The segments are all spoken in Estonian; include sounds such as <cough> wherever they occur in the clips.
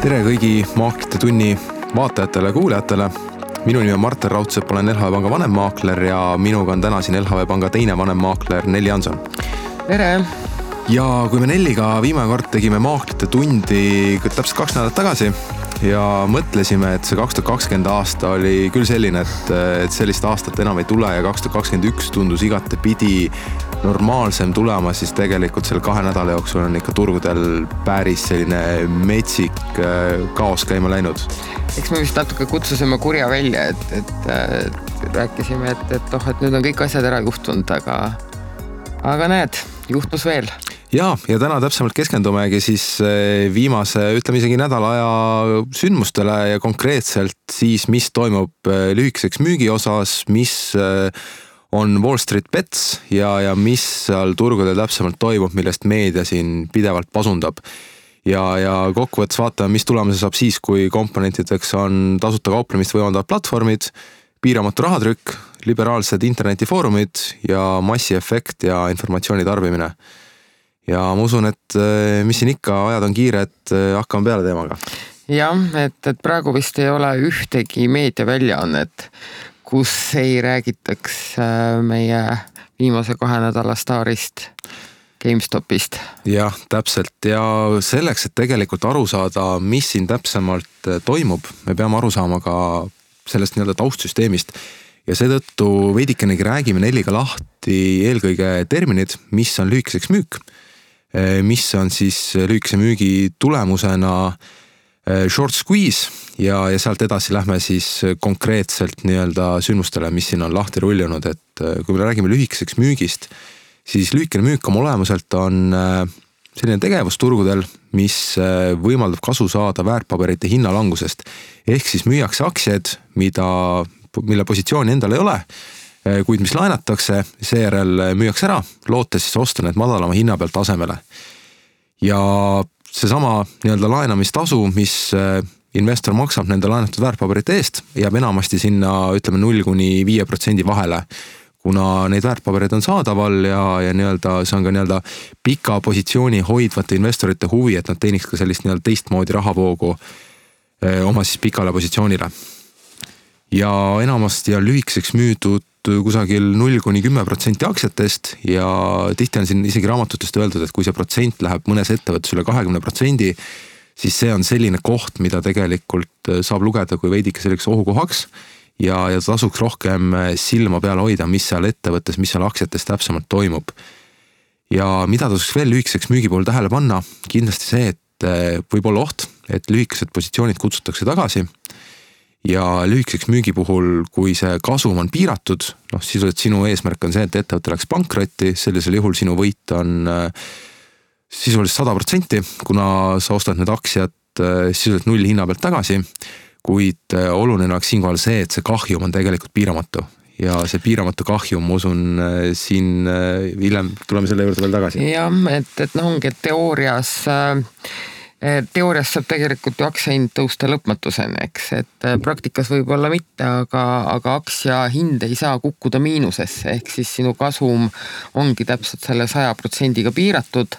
tere kõigi Maaklite tunni vaatajatele ja kuulajatele. minu nimi on Martin Raudsepp, olen LHV Panga vanemmaakler ja minuga on täna siin LHV Panga teine vanemmaakler Nelli Hanson. tere! ja kui me Nelliga viimane kord tegime Maaklite tundi täpselt kaks nädalat tagasi ja mõtlesime, et see kaks tuhat kakskümmend aasta oli küll selline, et, et sellist aastat enam ei tule ja kaks tuhat kakskümmend üks tundus igatepidi normaalsem tulema, siis tegelikult selle kahe nädala jooksul on ikka turgudel päris selline metsik äh, kaos käima läinud. eks me vist natuke kutsusime kurja välja, et, et, et rääkisime, et, et oh, et nüüd on kõik asjad ära juhtunud, aga, aga näed, juhtus veel ja, ja täna täpsemalt keskendumegi siis eh, viimase, ütleme isegi nädala aja sündmustele ja konkreetselt siis, mis toimub eh, lühikeseks müügi osas, mis eh, on Wall Street Bets ja, ja mis seal turgudel täpsemalt toimub, millest meedia siin pidevalt pasundab. ja, ja kokkuvõttes vaatame, mis tulemuse saab siis, kui komponentideks on tasuta kauplemist võimaldavad platvormid, piiramatu rahatrükk, liberaalsed internetifoorumid ja massiefekt ja informatsiooni tarbimine ja ma usun, et eh, mis siin ikka, ajad on kiired, eh, hakkame peale teemaga. jah, et, et praegu vist ei ole ühtegi meediaväljaannet, kus ei räägitaks eh, meie viimase kahe nädala staarist GameStopist. jah, täpselt ja selleks, et tegelikult aru saada, mis siin täpsemalt toimub, me peame aru saama ka sellest nii-öelda taustsüsteemist ja seetõttu veidikenegi räägime Nelliga lahti eelkõige terminid, mis on lühikeseks müük mis on siis lühikese müügi tulemusena eh, short squeeze ja, ja sealt edasi lähme siis konkreetselt nii-öelda sündmustele, mis siin on lahti rullunud, et eh, kui me räägime lühikeseks müügist, siis lühikene müük oma olemuselt on selline tegevus turgudel, mis võimaldab kasu saada väärtpaberite hinnalangusest. ehk siis müüakse aktsiaid, mida, mille positsiooni endal ei ole Eh, kuid mis laenatakse, seejärel eh, müüakse ära, lootes siis osta need madalama hinna pealt tasemele. ja seesama nii-öelda laenamistasu, mis eh, investor maksab nende laenatud väärtpaberite eest, jääb enamasti sinna ütleme null kuni viie protsendi vahele kuna neid väärtpabereid on saadaval ja, ja nii-öelda see on ka nii-öelda pika positsiooni hoidvate investorite huvi, et nad teeniks ka sellist nii-öelda teistmoodi rahavoogu oma siis pikale positsioonile. ja enamasti on lühikeseks müüdud kusagil null kuni kümme protsenti aktsiatest ja tihti on siin isegi raamatutest öeldud, et kui see protsent läheb mõnes ettevõttes üle kahekümne protsendi, siis see on selline koht, mida tegelikult äh, saab lugeda kui veidike selliseks ohukohaks ja, ja tasuks rohkem äh, silma peal hoida, mis seal ettevõttes, mis seal aktsiates täpsemalt toimub. ja mida tasuks veel lühikeseks müügi puhul tähele panna, kindlasti see, et äh, võib olla oht, et lühikesed positsioonid kutsutakse tagasi ja lühikeseks müügi puhul, kui see kasum on piiratud, noh sisuliselt sinu eesmärk on see, et ettevõte läheks pankrotti, sellisel juhul sinu võit on äh, sisuliselt sada protsenti, kuna sa ostad need aktsiad äh, sisuliselt null hinna pealt tagasi. kuid äh, oluline oleks siinkohal see, et see kahjum on tegelikult piiramatu ja see piiramatu kahjum, ma usun, siin hiljem tuleme selle juurde veel tagasi. jah, et, et noh, ongi, et teoorias äh teoorias saab tegelikult ju aktsia hind tõusta lõpmatuseni, eks, et eh, praktikas võib-olla mitte, aga, aga aktsia hind ei saa kukkuda miinusesse, ehk siis sinu kasum ongi täpselt selle saja protsendiga piiratud.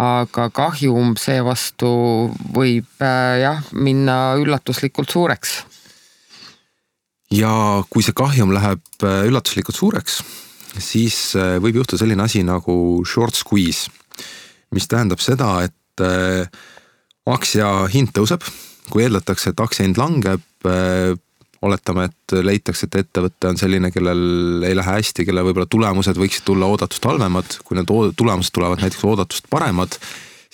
aga kahjum seevastu võib eh, jah, minna üllatuslikult suureks. ja kui see kahjum läheb üllatuslikult suureks, siis võib juhtuda selline asi nagu short squeeze, mis tähendab seda, et aktsia hind tõuseb, kui eeldatakse, et aktsia hind langeb, äh, oletame, et leitakse, et ettevõte on selline, kellel ei lähe hästi, kelle võib-olla tulemused võiksid tulla oodatust halvemad, kui need tulemused tulevad näiteks oodatust paremad,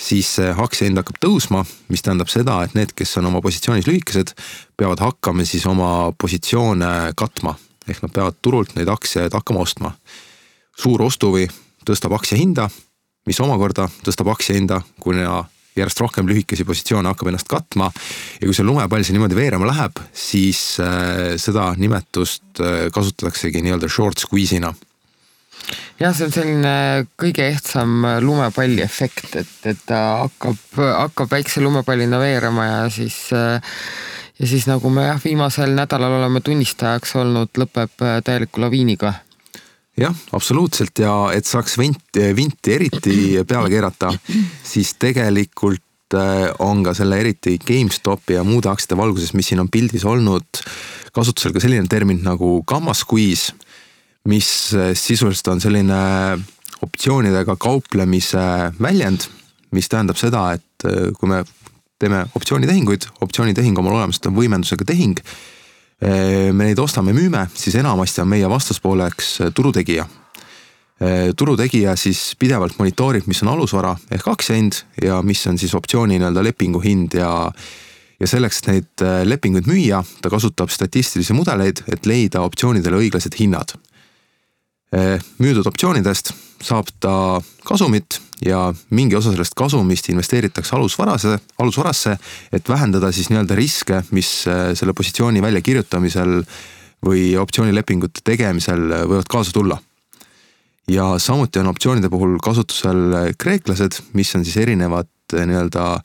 siis aktsia hind hakkab tõusma, mis tähendab seda, et need, kes on oma positsioonis lühikesed, peavad hakkama siis oma positsioone katma. ehk nad peavad turult neid aktsiaid hakkama ostma. suur ostuhuvi tõstab aktsia hinda, mis omakorda tõstab aktsia hinda, kuna järjest rohkem lühikesi positsioone hakkab ennast katma. ja kui see lumepall siin niimoodi veerema läheb, siis äh, seda nimetust äh, kasutataksegi nii-öelda short squeeze'ina jah, see on selline kõige ehtsam lumepalli efekt, et, et ta hakkab, hakkab väikse lumepallina veerema ja siis ja siis nagu me jah, viimasel nädalal oleme tunnistajaks olnud, lõpeb täieliku laviiniga jah, absoluutselt ja et saaks vinti, vinti eriti peale keerata, siis tegelikult on ka selle eriti GameStopi ja muude aktsiate valguses, mis siin on pildis olnud, kasutusel ka selline termin nagu gamma squeeze, mis sisuliselt on selline optsioonidega kauplemise väljend, mis tähendab seda, et kui me teeme optsioonitehinguid, optsioonitehing omal olemuselt on võimendusega tehing. Me neid ostame-müüme, siis enamasti on meie vastaspooleks turutegija turutegija siis pidevalt monitoorib, mis on alusvara ehk aktsia hind ja mis on siis optsiooni nii-öelda lepingu hind ja ja selleks, et neid lepinguid müüa, ta kasutab statistilisi mudeleid, et leida optsioonidele õiglased hinnad. Müüdud optsioonidest saab ta kasumit ja mingi osa sellest kasumist investeeritakse alusvarase, alusvarasse, et vähendada siis nii-öelda riske, mis selle positsiooni väljakirjutamisel või optsioonilepingute tegemisel võivad kaasa tulla ja samuti on optsioonide puhul kasutusel kreeklased, mis on siis erinevad nii-öelda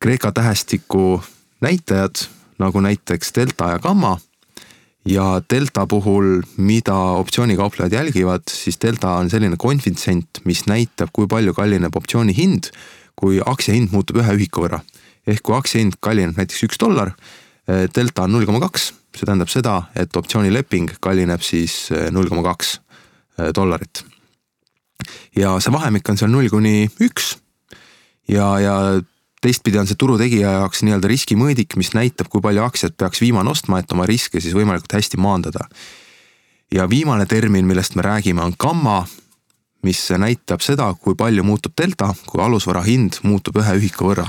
Kreeka tähestiku näitajad, nagu näiteks delta ja gamma. Ja delta puhul, mida optsioonikauplejad jälgivad, siis delta on selline konfitsient, mis näitab, kui palju kallineb optsiooni hind, kui aktsia hind muutub ühe ühiku võrra. ehk kui aktsia hind kallineb näiteks üks dollar, eh, delta on null koma kaks, see tähendab seda, et optsioonileping kallineb siis eh, null koma kaks dollarit ja see vahemik on seal null kuni üks. ja, ja teistpidi on see turutegija jaoks nii-öelda riskimõõdik, mis näitab, kui palju aktsiat peaks viimane ostma, et oma riske siis võimalikult hästi maandada. ja viimane termin, millest me räägime, on gamma, mis näitab seda, kui palju muutub delta, kui alusvara hind muutub ühe ühiku võrra.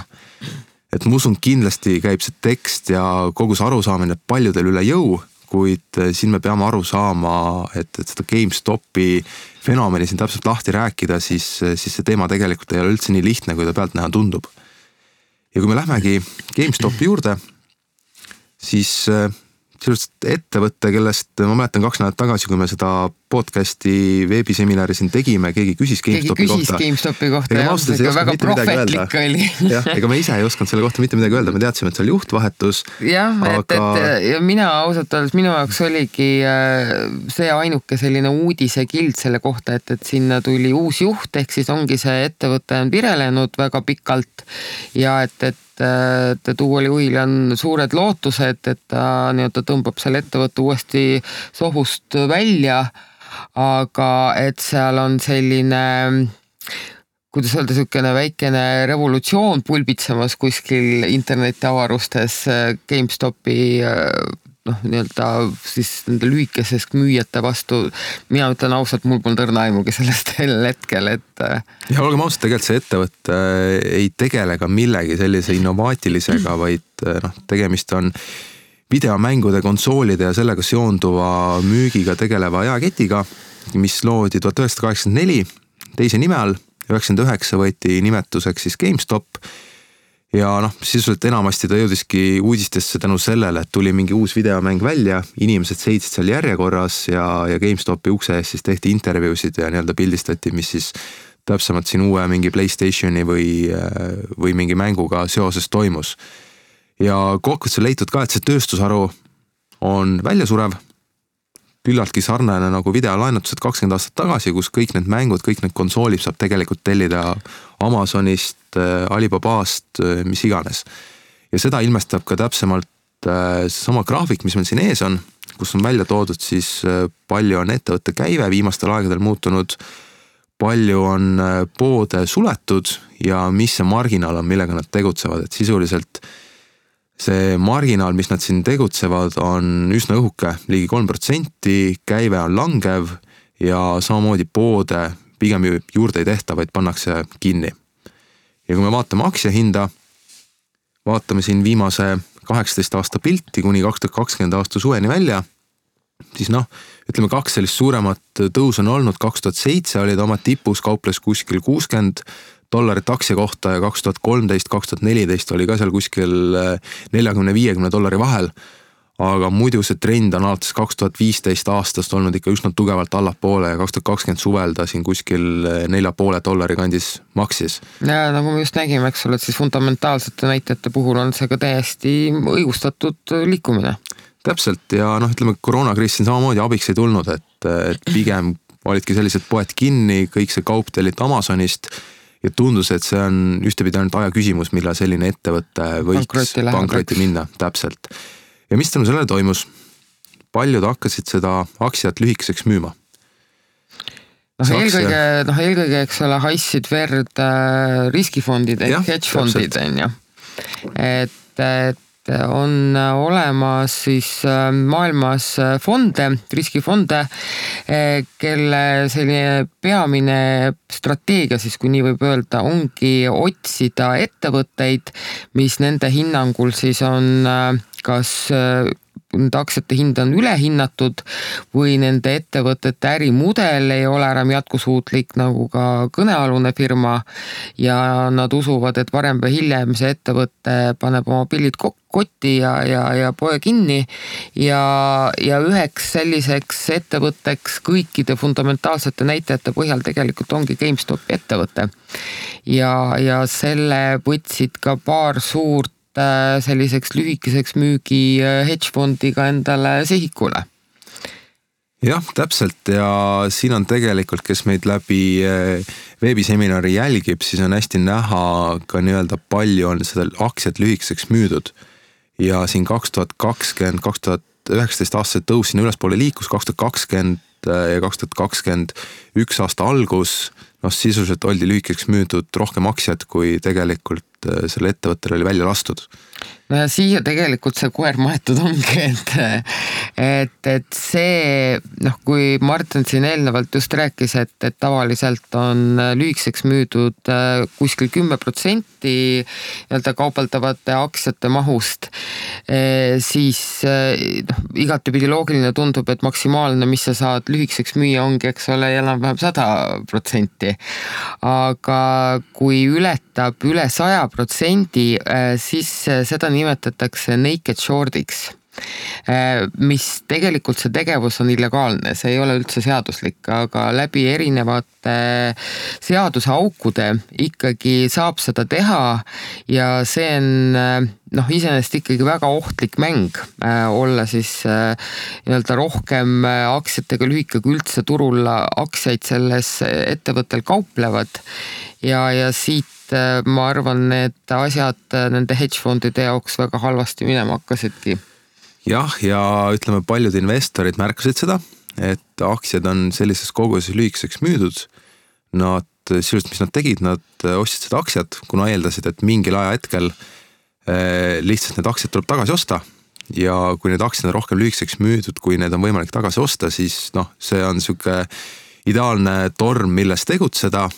et ma usun, kindlasti käib see tekst ja kogu see arusaamine paljudel üle jõu kuid siin me peame aru saama, et, et seda GameStopi fenomeni siin täpselt lahti rääkida, siis, siis see teema tegelikult ei ole üldse nii lihtne, kui ta pealtnäha tundub. Ja kui me lähmegi GameStopi juurde, siis eh, sisuliselt ettevõte, kellest ma mäletan kaks nädalat tagasi, kui me seda podcast'i veebiseminari siin tegime, keegi küsis GameStopi keegi kohta. GameStopi kohta jah, ega väga prohvetlik oli jah, ega me ise ei osanud selle kohta mitte midagi öelda, me teadsime, et see oli juhtvahetus. jah aga..., et, et ja mina ausalt öeldes minu jaoks oligi äh, see ainuke selline uudisekild selle kohta, et, et sinna tuli uus juht, ehk siis ongi see ettevõte on virelenud väga pikalt ja et, et et uuel juhil on suured lootused, et ta nii-öelda tõmbab selle ettevõtte uuesti sohust välja. Aga et seal on selline kuidas öelda, niisugune väikene revolutsioon pulbitsemas kuskil internetiavarustes GameStopi noh, nii-öelda siis nende lühikesest müüjate vastu. mina ütlen ausalt, mul polnud õrna aimugi sellest <laughs> sel hetkel, et. Äh, ja olgem ausad, tegelikult see ettevõte äh, ei tegele ka millegi sellise innovaatilisega, vaid äh, noh, tegemist on videomängude, konsoolide ja sellega seonduva müügiga tegeleva jaeketiga, mis loodi tuhat üheksasada kaheksakümmend neli teise nime all, üheksakümmend üheksa võeti nimetuseks siis GameStop ja noh, sisuliselt enamasti ta jõudiski uudistesse tänu sellele, et tuli mingi uus videomäng välja, inimesed seisid seal järjekorras ja, ja GameStopi ukse ees siis tehti intervjuusid ja nii-öelda pildistati, mis siis täpsemalt siin uue mingi Playstationi või, või mingi mänguga seoses toimus. Ja kokkuvõttes on leitud ka, et see tööstusharu on väljasurev küllaltki sarnane nagu videolaenutused kakskümmend aastat tagasi, kus kõik need mängud, kõik need konsoolid saab tegelikult tellida Amazonist, äh, Alibabast, äh, mis iganes. ja seda ilmestab ka täpsemalt äh, seesama graafik, mis meil siin ees on, kus on välja toodud siis palju on ettevõtte käive viimastel aegadel muutunud, palju on poode suletud ja mis see marginaal on, millega nad tegutsevad, et sisuliselt see marginaal, mis nad siin tegutsevad, on üsna õhuke ligi, kolm protsenti, käive on langev ja samamoodi poode pigem juurde ei tehta, vaid pannakse kinni. ja kui me vaatame aktsia hinda, vaatame siin viimase kaheksateist aasta pilti kuni kaks tuhat kakskümmend aasta suveni välja, siis noh, ütleme kaks sellist suuremat tõusu on olnud, kaks tuhat seitse oli ta oma tipus, kauples kuskil kuuskümmend dollarit aktsia kohta ja kaks tuhat kolmteist, kaks tuhat neliteist oli ka seal kuskil eh, neljakümne, viiekümne dollari vahel. aga muidu see trend on alates kaks tuhat viisteist aastast olnud ikka üsna tugevalt allapoole ja kaks tuhat kakskümmend suvel ta siin kuskil eh, nelja poole dollari kandis maksis. ja nagu me just nägime, eks ole, et siis fundamentaalsete näitajate puhul on see ka täiesti õigustatud liikumine täpselt ja noh, ütleme koroonakriis siin samamoodi abiks ei tulnud, et, et pigem olidki sellised poed kinni, kõik see kaup telliti Amazonist ja tundus, et see on ühtepidi ainult aja küsimus, millal selline ettevõte võiks Pankrotti minna, täpselt. ja mis tänu sellele toimus? paljud hakkasid seda aktsiat lühikeseks müüma noh, eelkõige, noh eelkõige, eks ole, haissid verd äh, riskifondid ehk hedge fondid täpselt. on ju. et, et on olemas siis äh, maailmas äh, fonde, riskifonde, kelle selline peamine strateegia siis, kui nii võib öelda, ongi otsida ettevõtteid, mis nende hinnangul siis on äh, kas äh, nende aktsiate hind on ülehinnatud või nende ettevõtete ärimudel ei ole enam jätkusuutlik, nagu ka kõnealune firma. ja nad usuvad, et varem või hiljem see ettevõte paneb oma pillid kok- kotti ja, ja, ja poe kinni. ja, ja üheks selliseks ettevõtteks kõikide fundamentaalsete näitajate põhjal tegelikult ongi GameStopi ettevõte. ja, ja selle võtsid ka paar suurt selliseks lühikeseks müügi äh, hedge fondi ka endale sihikule. jah, täpselt ja siin on tegelikult, kes meid läbi eh, veebiseminari jälgib, siis on hästi näha ka nii-öelda palju on seda aktsiat lühikeseks müüdud. ja siin kaks tuhat kakskümmend, kaks tuhat üheksateist aastased tõus sinna ülespoole liikus, kaks tuhat kakskümmend ja kaks tuhat kakskümmend üks aasta algus, noh sisuliselt oldi lühikeseks müüdud rohkem aktsiat, kui tegelikult eh, sellel ettevõttel oli välja lastud no ja siia tegelikult see koer maetud ongi, et, et, et see noh, kui Martin siin eelnevalt just rääkis, et, et tavaliselt on lühikeseks müüdud äh, kuskil kümme protsenti nii-öelda kaubeldavate aktsiate mahust, siis äh, noh, igatepidi loogiline tundub, et maksimaalne, mis sa saad lühikeseks müüa, ongi, eks ole, enam-vähem sada protsenti. aga kui ületab üle saja protsendi, siis seda nimetatakse naked short'iks mis tegelikult see tegevus on illegaalne, see ei ole üldse seaduslik, aga läbi erinevate seaduseaukude ikkagi saab seda teha ja see on noh, iseenesest ikkagi väga ohtlik mäng äh, olla siis äh, nii-öelda rohkem äh, aktsiatega lühike, kui üldse turul aktsiaid selles ettevõttel kauplevad. ja, ja siit äh, ma arvan, need asjad äh, nende hedge fondide jaoks väga halvasti minema hakkasidki jah, ja ütleme, paljud investorid märkasid seda, et aktsiad on sellises koguses lühikeseks müüdud. Nad, sisuliselt, mis nad tegid, nad ostsid seda aktsiat, kuna eeldasid, et mingil ajahetkel eh, lihtsalt need aktsiad tuleb tagasi osta. ja kui need aktsiad on rohkem lühikeseks müüdud, kui need on võimalik tagasi osta, siis noh, see on sihuke ideaalne torm, milles tegutseda.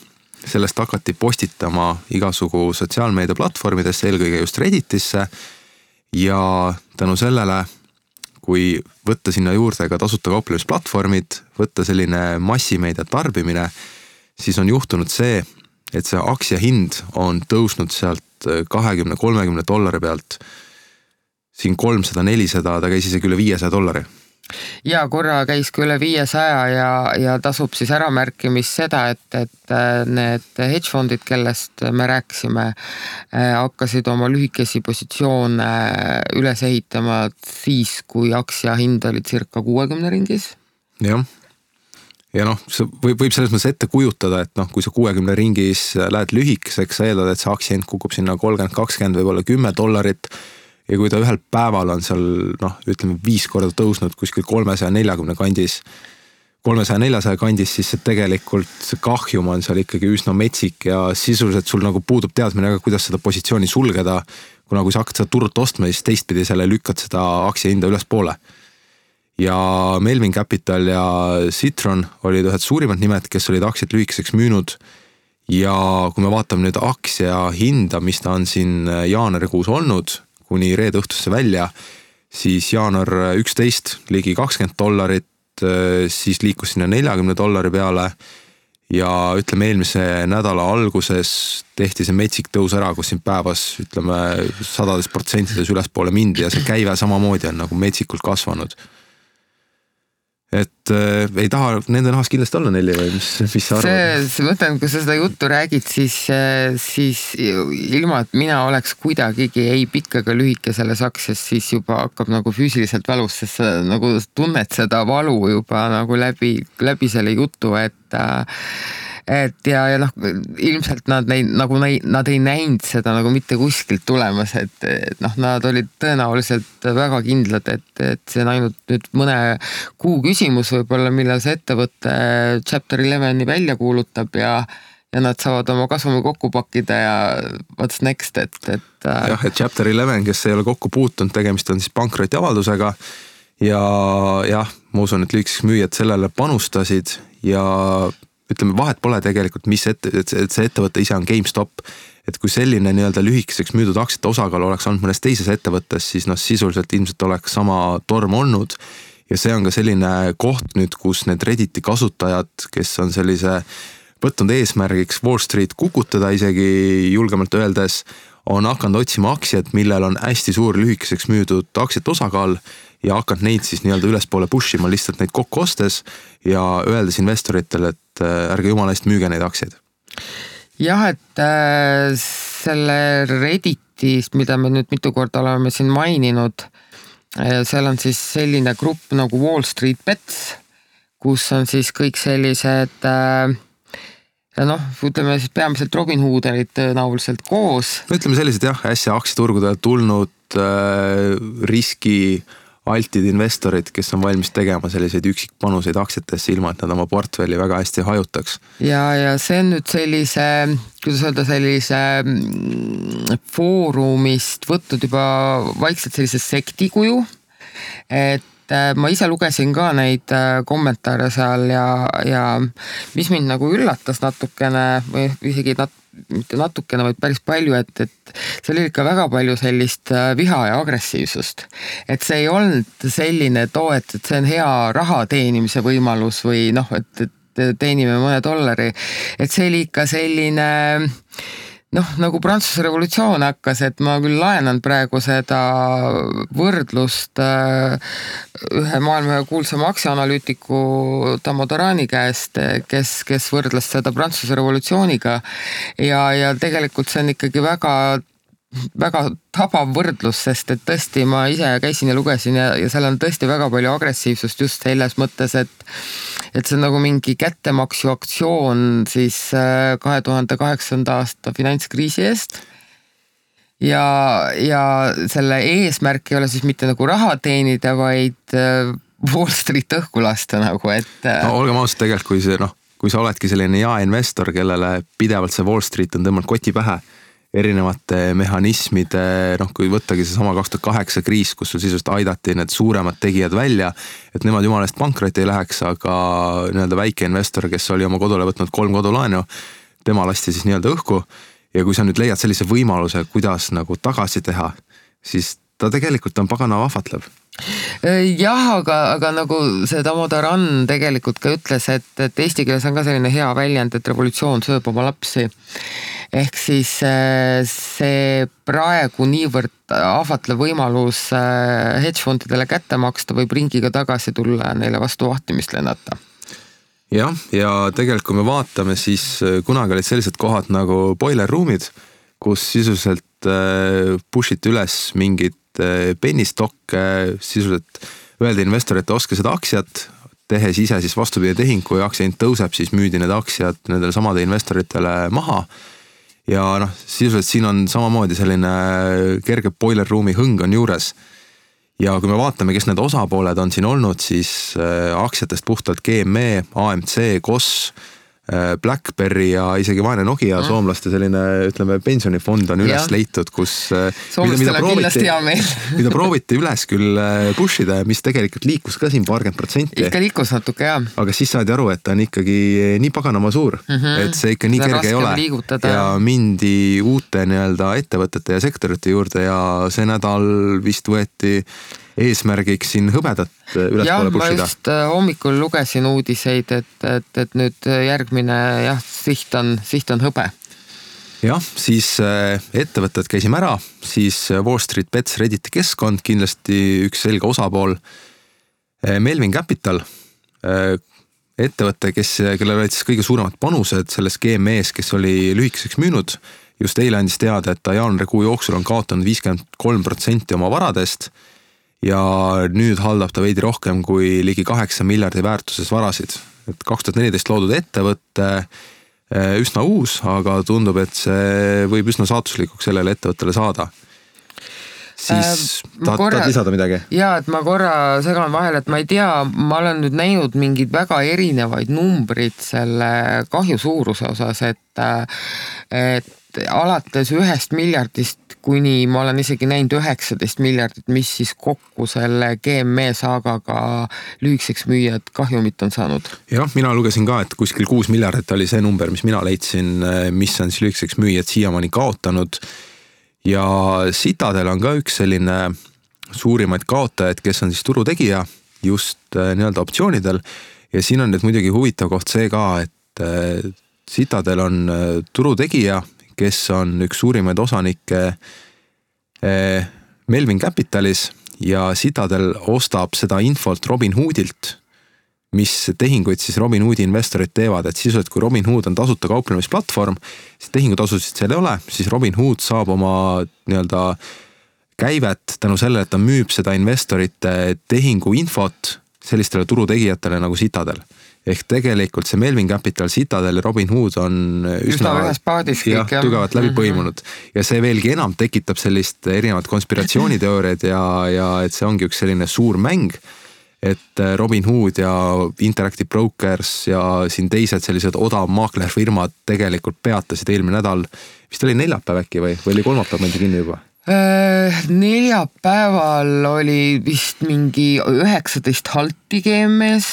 sellest hakati postitama igasugu sotsiaalmeedia platvormidesse, eelkõige just Redditisse ja tänu sellele, kui võtta sinna juurde ka tasuta kauplemisplatvormid, võtta selline massimeedia tarbimine, siis on juhtunud see, et see aktsia hind on tõusnud sealt kahekümne, kolmekümne dollari pealt siin kolmsada, nelisada, ta käis isegi üle viiesaja dollari ja korra käis ka üle viiesaja ja, ja tasub siis äramärkimist seda, et, et äh, need hedge fondid, kellest me rääkisime, hakkasid oma lühikesi positsioone üles ehitama siis, kui aktsia hind oli circa kuuekümne ringis. jah, ja noh, see võib, võib selles mõttes ette kujutada, et noh, kui sa kuuekümne ringis lähed lühikeseks, sa eeldad, et see aktsia hind kukub sinna kolmkümmend, kakskümmend, võib-olla kümme dollarit ja kui ta ühel päeval on seal noh, ütleme viis korda tõusnud kuskil kolmesaja neljakümne kandis, kolmesaja neljasaja kandis, siis see tegelikult see kahjum on seal ikkagi üsna metsik ja sisuliselt sul nagu puudub teadmine, kuidas seda positsiooni sulgeda. kuna kui sa hakkad seda turult ostma, siis teistpidi selle lükkad seda aktsia hinda ülespoole. ja Melvin Capital ja Citron olid ühed suurimad nimed, kes olid aktsiat lühikeseks müünud ja kui me vaatame nüüd aktsia hinda, mis ta on siin jaanuarikuus olnud kuni reede õhtusse välja, siis jaanuar üksteist ligi kakskümmend dollarit, siis liikus sinna neljakümne dollari peale. ja ütleme, eelmise nädala alguses tehti see metsik tõus ära, kus siin päevas ütleme sadades protsentides ülespoole mindi ja see käive samamoodi on nagu metsikult kasvanud et äh, ei taha nende nahas kindlasti olla Nelli või mis, mis sa arvad? see, ma mõtlen, kui sa seda juttu räägid, siis, siis ilma, et mina oleks kuidagigi ei pikk ega lühike selles aktsias, siis juba hakkab nagu füüsiliselt valus, sest sa nagu tunned seda valu juba nagu läbi, läbi selle jutu, et et ja, ja noh, ilmselt nad ei, nagu neid, nad ei näinud seda nagu mitte kuskilt tulemas, et, et noh, nad olid tõenäoliselt väga kindlad, et, et see on ainult nüüd mõne kuu küsimus võib-olla, millal see ettevõte chapter eleveni välja kuulutab ja ja nad saavad oma kasumi kokku pakkida ja what's next, et, et. Äh, jah, et chapter eleven, kes ei ole kokku puutunud, tegemist on siis pankrotiavaldusega ja jah, ma usun, et lühikeseks müüjad sellele panustasid ja ütleme, vahet pole tegelikult, mis ette, et see ettevõte ise on GameStop. et kui selline nii-öelda lühikeseks müüdud aktsiate osakaal oleks olnud mõnes teises ettevõttes, siis noh, sisuliselt ilmselt oleks sama torm olnud. ja see on ka selline koht nüüd, kus need Redditi kasutajad, kes on sellise võtnud eesmärgiks Wall Street kukutada isegi julgemalt öeldes, on hakanud otsima aktsiat, millel on hästi suur lühikeseks müüdud aktsiate osakaal ja hakanud neid siis nii-öelda ülespoole push ima lihtsalt neid kokku ostes ja öeldes investoritele, et äh, ärge jumala eest müüge neid aktsiaid. jah, et äh, selle Redditist, mida me nüüd mitu korda oleme siin maininud äh,, seal on siis selline grupp nagu Wall Street Bets, kus on siis kõik sellised äh, noh, ütleme siis peamiselt Robinhooderid tõenäoliselt koos. no ütleme sellised jah, äsja aktsiaturgudele tulnud äh, riski altid investorid, kes on valmis tegema selliseid üksikpanuseid aktsiatesse, ilma et nad oma portfelli väga hästi hajutaks. ja, ja see on nüüd sellise, kuidas öelda, sellise mm, foorumist võtnud juba vaikselt sellise sekti kuju. et äh, ma ise lugesin ka neid äh, kommentaare seal ja, ja mis mind nagu üllatas natukene või isegi nat-, mitte natukene, vaid päris palju, et, et seal oli ikka väga palju sellist äh, viha ja agressiivsust. et see ei olnud selline, et oo, et, et see on hea raha teenimise võimalus või noh, et, et teenime mõne dollari. et see oli ikka selline noh, nagu Prantsuse revolutsioon hakkas, et ma küll laenan praegu seda võrdlust äh, ühe maailma ühe kuulsama aktsiaanalüütiku Tammo Tarani käest, kes, kes võrdles seda Prantsuse revolutsiooniga. ja, ja tegelikult see on ikkagi väga väga tabav võrdlus, sest et tõesti, ma ise käisin ja lugesin ja, ja seal on tõesti väga palju agressiivsust just selles mõttes, et et see on nagu mingi kättemaksu aktsioon siis äh, kahe tuhande kaheksanda aasta finantskriisi eest ja, ja selle eesmärk ei ole siis mitte nagu raha teenida, vaid äh, Wall Street õhku lasta nagu, et. Äh, no olgem ausad, tegelikult kui see noh, kui sa oledki selline jaeinvestor, kellele pidevalt see Wall Street on tõmmanud koti pähe erinevate mehhanismide, noh, kui võttagi seesama kaks tuhat kaheksa kriis, kus sul sisuliselt aidati need suuremad tegijad välja, et nemad jumala eest pankrotti ei läheks, aga nii-öelda väike investor, kes oli oma kodule võtnud kolm kodulaenu, tema lasti siis nii-öelda õhku. ja kui sa nüüd leiad sellise võimaluse, kuidas nagu tagasi teha, siis ta tegelikult on pagana vahvatlev jah, aga, aga nagu see Tamo Taran tegelikult ka ütles, et, et eesti keeles on ka selline hea väljend, et revolutsioon sööb oma lapsi. Ehk siis äh, see praegu niivõrd ahvatlev võimalus äh, hedgefondidele kätte maksta võib ringiga tagasi tulla ja neile vastu vahtimist lennata. Jah, ja tegelikult kui me vaatame, siis äh, kunagi olid sellised kohad nagu boiler room'id, kus sisuliselt push iti üles mingit penny stock'e, sisuliselt öeldi investoritele, ostke seda aktsiat, tehes ise siis vastupidi tehing, kui aktsia hind tõuseb, siis müüdi need aktsiad nendele samade investoritele maha ja noh, sisuliselt siin on samamoodi selline kerge boiler room'i hõng on juures. ja kui me vaatame, kes need osapooled on siin olnud, siis aktsiatest puhtalt GME, AMC, KOS Blackberry ja isegi vaene Nokia mm. soomlaste selline, ütleme, pensionifond on üles ja. leitud, kus. Äh, soomlastel on kindlasti hea meel <laughs> mida prooviti üles küll äh, push ida, mis tegelikult liikus ka siin paarkümmend protsenti. ikka liikus natuke jah. aga siis saadi aru, et ta on ikkagi nii paganama suur mm, -hmm. et see ikka nii Seda kerge ei ole. Ja mindi uute nii-öelda ettevõtete ja sektorite juurde ja see nädal vist võeti eesmärgiks siin hõbedat äh, ülespoole push ida? just äh, hommikul lugesin uudiseid, et, et, et nüüd järgmine jah, siht on, siht on hõbe jah, siis äh, ettevõtted käisime ära, siis Wall Street Bets Redditi keskkond kindlasti üks selge osapool. Melvin Capital, ettevõte, kes, kellel olid siis kõige suuremad panused selles GME-s, kes oli lühikeseks müünud. just eile andis teada, et ta jaanuarikuu jooksul on kaotanud viiskümmend kolm protsenti oma varadest ja nüüd haldab ta veidi rohkem kui ligi kaheksa miljardi väärtuses varasid. et kaks tuhat neliteist loodud ettevõte, üsna uus, aga tundub, et see võib üsna saatuslikuks sellele ettevõttele saada siis äh, tahad, tahad lisada midagi? ja, et ma korra segan vahele, et ma ei tea, ma olen nüüd näinud mingeid väga erinevaid numbreid selle kahju suuruse osas, et, et alates ühest miljardist kuni ma olen isegi näinud üheksateist miljardit, mis siis kokku selle GME saagaga lühikeseks müüjad kahjumit on saanud. jah, mina lugesin ka, et kuskil kuus miljardit oli see number, mis mina leidsin, mis on siis lühikeseks müüjad siiamaani kaotanud ja Citadel on ka üks selline suurimaid kaotajaid, kes on siis turutegija just äh, nii-öelda optsioonidel. ja siin on nüüd muidugi huvitav koht see ka, et äh, Citadel on äh, turutegija, kes on üks suurimaid osanikke Melvin Capitalis ja Citadel ostab seda infot Robinhoodilt mis tehinguid siis Robinhoodi investorid teevad, et sisuliselt kui Robinhood on tasuta kauplemisplatvorm, siis tehingutasusid seal ei ole, siis Robinhood saab oma nii-öelda käivet tänu sellele, et ta müüb seda investorite tehinguinfot sellistele turutegijatele nagu Citadel. Ehk tegelikult see Melvin Capital, Citadel ja Robinhood on üsna, üsna jah, tugevalt läbi mhm. põimunud ja see veelgi enam tekitab sellist erinevat konspiratsiooniteooriaid ja, ja et see ongi üks selline suur mäng et äh, Robinhood ja Interactive Brokers ja siin teised sellised odavmaaklerfirmad tegelikult peatasid eelmine nädal, vist oli neljapäev äkki või, või oli kolmapäev pandi kinni juba? Äh, neljapäeval oli vist mingi üheksateist halti GMS,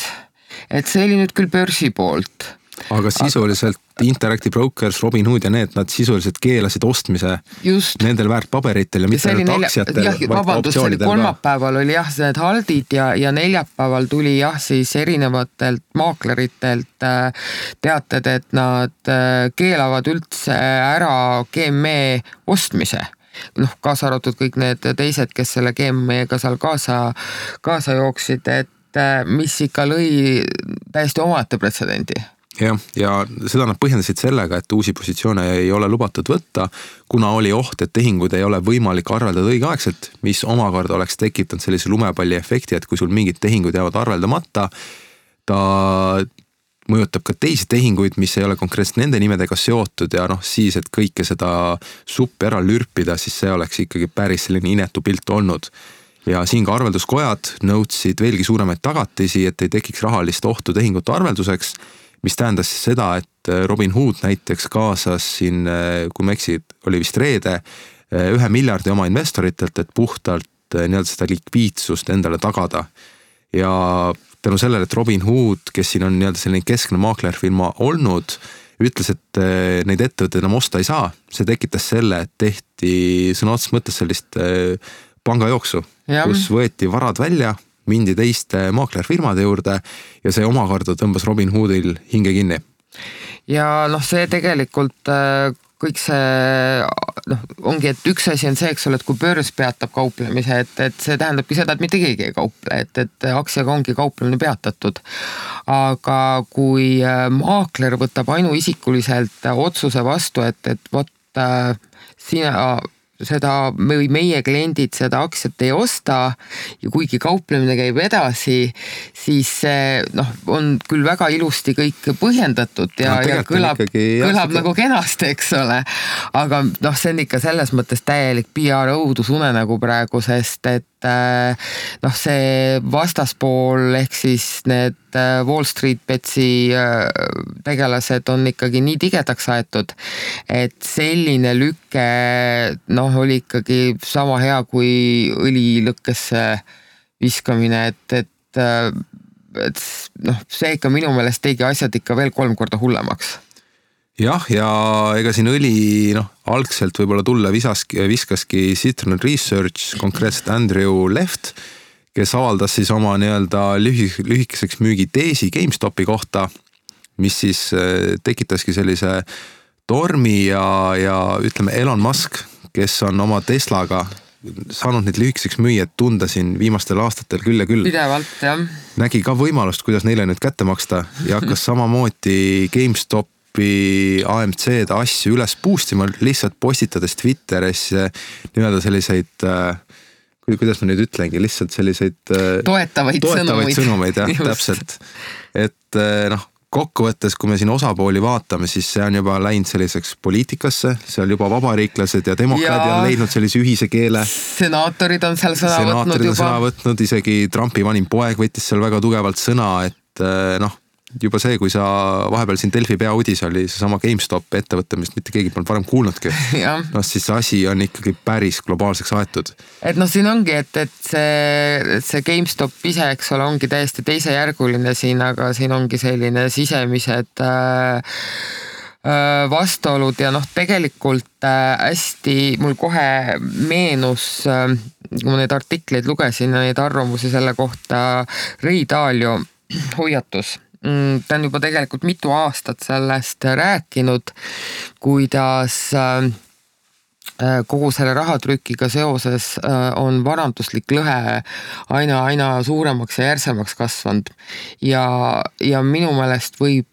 et see oli nüüd küll börsi poolt aga sisuliselt Interactive Brokers, Robinhood ja need, nad sisuliselt keelasid ostmise Just. nendel väärtpaberitel ja mitte ainult aktsiatel, vaid ka optsioonidel ka. kolmapäeval oli jah, need haldid ja, ja neljapäeval tuli jah, siis erinevatelt maakleritelt äh, teated, et nad äh, keelavad üldse ära GME ostmise noh, kaasa arvatud kõik need teised, kes selle GME-ga seal kaasa, kaasa jooksid, et mis ikka lõi täiesti omaette pretsedendi. Jah, ja seda nad põhjendasid sellega, et uusi positsioone ei ole lubatud võtta, kuna oli oht, et tehinguid ei ole võimalik arveldada õigeaegselt, mis omakorda oleks tekitanud sellise lumepalliefekti, et kui sul mingid tehingud jäävad arveldamata, ta mõjutab ka teisi tehinguid, mis ei ole konkreetselt nende nimedega seotud ja noh, siis, et kõike seda suppi ära lürpida, siis see oleks ikkagi päris selline inetu pilt olnud ja siin ka arvelduskojad nõudsid veelgi suuremaid tagatisi, et ei tekiks rahalist ohtu tehingute arvelduseks mis tähendas siis seda, et äh, Robin Hood näiteks kaasas siin, äh, kui ma ei eksi, oli vist reede, äh, ühe miljardi oma investoritelt, et puhtalt nii-öelda seda likviidsust endale tagada. ja tänu sellele, et Robin Hood, kes siin on nii-öelda selline keskne maaklerfirma olnud, ütles, et neid ettevõtteid enam osta ei saa, see tekitas selle, et tehti sõna otseses mõttes sellist pangajooksu, kus võeti varad välja mindi teiste maaklerfirmade juurde ja see omakorda tõmbas Robinhoodil hinge kinni. ja noh, see tegelikult äh, kõik see noh, ongi, et üks asi on see, eks ole, et kui börs peatab kauplemise, et, et see tähendabki seda, et mitte keegi ei kauple, et, et aktsiaga ongi kauplemine peatatud. aga kui äh, maakler võtab ainuisikuliselt otsuse vastu, et, et vot äh, sina seda või meie kliendid seda aktsiat ei osta ja kuigi kauplemine käib edasi, siis see noh, on küll väga ilusti kõik põhjendatud ja no,, ja kõlab, kõlab nagu kenasti, eks ole. aga noh, see on ikka selles mõttes täielik PR õudusunenägu praegu, sest et äh, noh, see vastaspool ehk siis need äh, Wall Street Betsi äh, tegelased on ikkagi nii tigedaks aetud, et selline lüke noh, oli ikkagi sama hea kui õli lõkkesse viskamine, et, et et noh, see ikka minu meelest tegi asjad ikka veel kolm korda hullemaks jah, ja ega siin õli noh, algselt võib-olla tulla visaski, viskaski Citron Research, konkreetselt Andrew Left, kes avaldas siis oma nii-öelda lühi-, lühikeseks müügiteesi GameStopi kohta, mis siis äh, tekitaski sellise tormi ja, ja ütleme, Elon Musk, kes on oma Teslaga saanud neid lühikeseks müüjaid tunda siin viimastel aastatel küll ja küll. pidevalt jah. nägi ka võimalust, kuidas neile nüüd kätte maksta ja hakkas samamoodi GameStop tüüpi AMC-de asju üles boost ima, lihtsalt postitades Twitteris nii-öelda selliseid äh, kuidas ma nüüd ütlengi, lihtsalt selliseid äh, toetavaid, toetavaid sõnumeid, sõnumeid jah, täpselt. et noh, kokkuvõttes, kui me siin osapooli vaatame, siis see on juba läinud selliseks poliitikasse, seal juba vabariiklased ja demokraadid on leidnud sellise ühise keele. senaatorid on seal sõna senaatorid võtnud juba. sõna võtnud, isegi Trumpi vanim poeg võttis seal väga tugevalt sõna, et eh, noh juba see, kui sa vahepeal siin Delfi peauudis oli seesama GameStop ettevõte, millest mitte keegi polnud varem kuulnudki. <laughs> noh, siis see asi on ikkagi päris globaalseks aetud. et noh, siin ongi, et, et see, see GameStop ise, eks ole, ongi täiesti teisejärguline siin, aga siin ongi selline sisemised äh, äh vastuolud ja noh, tegelikult äh, hästi mul kohe meenus, äh, kui ma neid artikleid lugesin ja neid arvamusi selle kohta, Ray Dalio <clears throat> hoiatus ta on juba tegelikult mitu aastat sellest rääkinud, kuidas äh, äh, kogu selle rahatrükiga seoses äh, on varanduslik lõhe aina, aina suuremaks ja järsemaks kasvanud. ja, ja minu meelest võib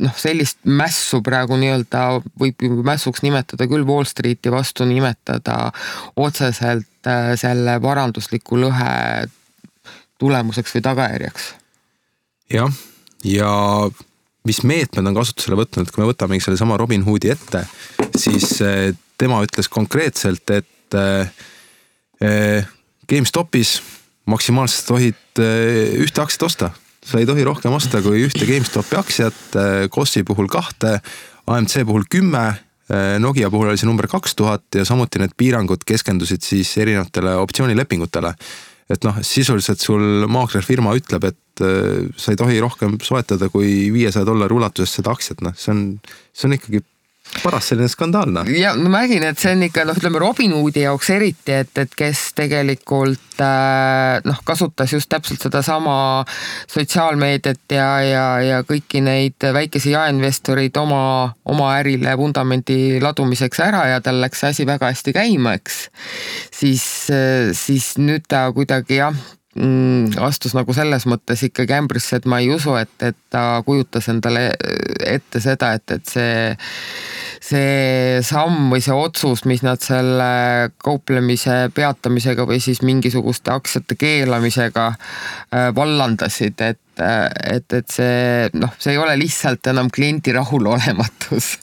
noh, sellist mässu praegu nii-öelda võib mässuks nimetada küll Wall Streeti vastu nimetada otseselt selle varandusliku lõhe tulemuseks või tagajärjeks. jah ja mis meetmed on kasutusele võtnud, kui me võtamegi sellesama Robin Hoodi ette, siis eh, tema ütles konkreetselt, et eh, GameStopis maksimaalselt tohid ühte aktsiat osta. sa ei tohi rohkem osta kui ühte GameStopi aktsiat, Kossi puhul kahte, AMC puhul kümme, Nokia puhul oli see number kaks tuhat ja samuti need piirangud keskendusid siis erinevatele optsioonilepingutele et noh, sisuliselt sul maaklerfirma ütleb, et äh, sa ei tohi rohkem soetada kui viiesaja dollari ulatuses seda aktsiat, noh, see on, see on ikkagi paras selline skandaalne. ja no ma räägin, et see on ikka noh, ütleme Robinhoodi jaoks eriti, et, et kes tegelikult äh, noh, kasutas just täpselt sedasama sotsiaalmeediat ja, ja, ja kõiki neid väikesi jaeinvestoreid oma, oma ärile vundamendi ladumiseks ära ja tal läks see asi väga hästi käima, eks. siis, siis nüüd ta kuidagi jah mm, astus nagu selles mõttes ikkagi ämbrisse, et ma ei usu, et, et ta kujutas endale ette seda, et, et see see samm või see otsus, mis nad selle kauplemise peatamisega või siis mingisuguste aktsiate keelamisega äh, vallandasid, et et, et see noh, see ei ole lihtsalt enam kliendi rahulolematus.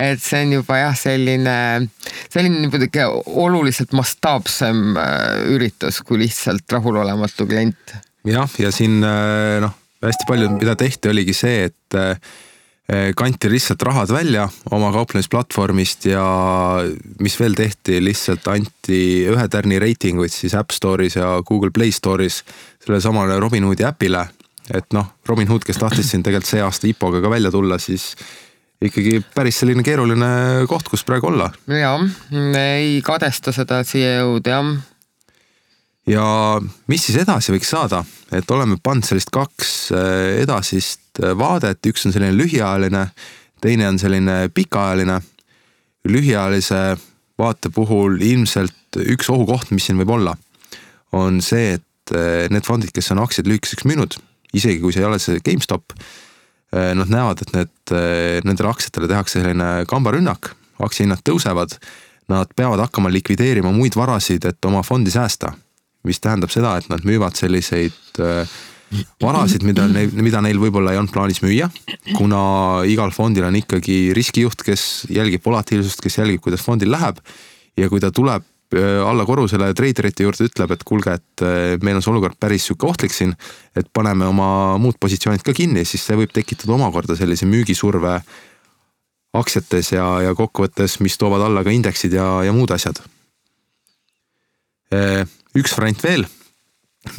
et see on juba jah, selline, selline muidugi oluliselt mastaapsem äh, üritus kui lihtsalt rahulolematu klient. jah, ja siin äh, noh, hästi palju, mida tehti, oligi see, et Eh, kanti lihtsalt rahad välja oma kauplemisplatvormist ja mis veel tehti, lihtsalt anti ühe tärni reitinguid siis App Store'is ja Google Play Store'is sellele samale Robinhoodi äpile. Et noh, Robinhood, kes tahtis siin tegelikult see aasta IPO-ga ka välja tulla, siis ikkagi päris selline keeruline koht, kus praegu olla. jah, ei kadesta seda CEO-d jah ja mis siis edasi võiks saada, et oleme pannud sellist kaks eh, edasist eh, vaadet, üks on selline lühiajaline, teine on selline pikaajaline. lühiajalise vaate puhul ilmselt üks ohukoht, mis siin võib olla, on see, et eh, need fondid, kes on aktsiaid lühikeseks müünud, isegi kui see ei ole see GameStop, nad näevad, et need, nendele aktsiatele tehakse selline kambarünnak, aktsiahinnad tõusevad, nad peavad hakkama likvideerima muid varasid, et oma fondi säästa mis tähendab seda, et nad müüvad selliseid äh, varasid, mida neil, mida neil võib-olla ei olnud plaanis müüa, kuna igal fondil on ikkagi riskijuht, kes jälgib volatiilsust, kes jälgib, kuidas fondil läheb. ja kui ta tuleb alla korrusele treiderite juurde, ütleb, et kuulge, et äh, meil on see olukord päris sihuke ohtlik siin, et paneme oma muud positsioonid ka kinni, siis see võib tekitada omakorda sellise müügisurve aktsiates ja, ja kokkuvõttes, mis toovad alla ka indeksid ja, ja muud asjad üks variant veel,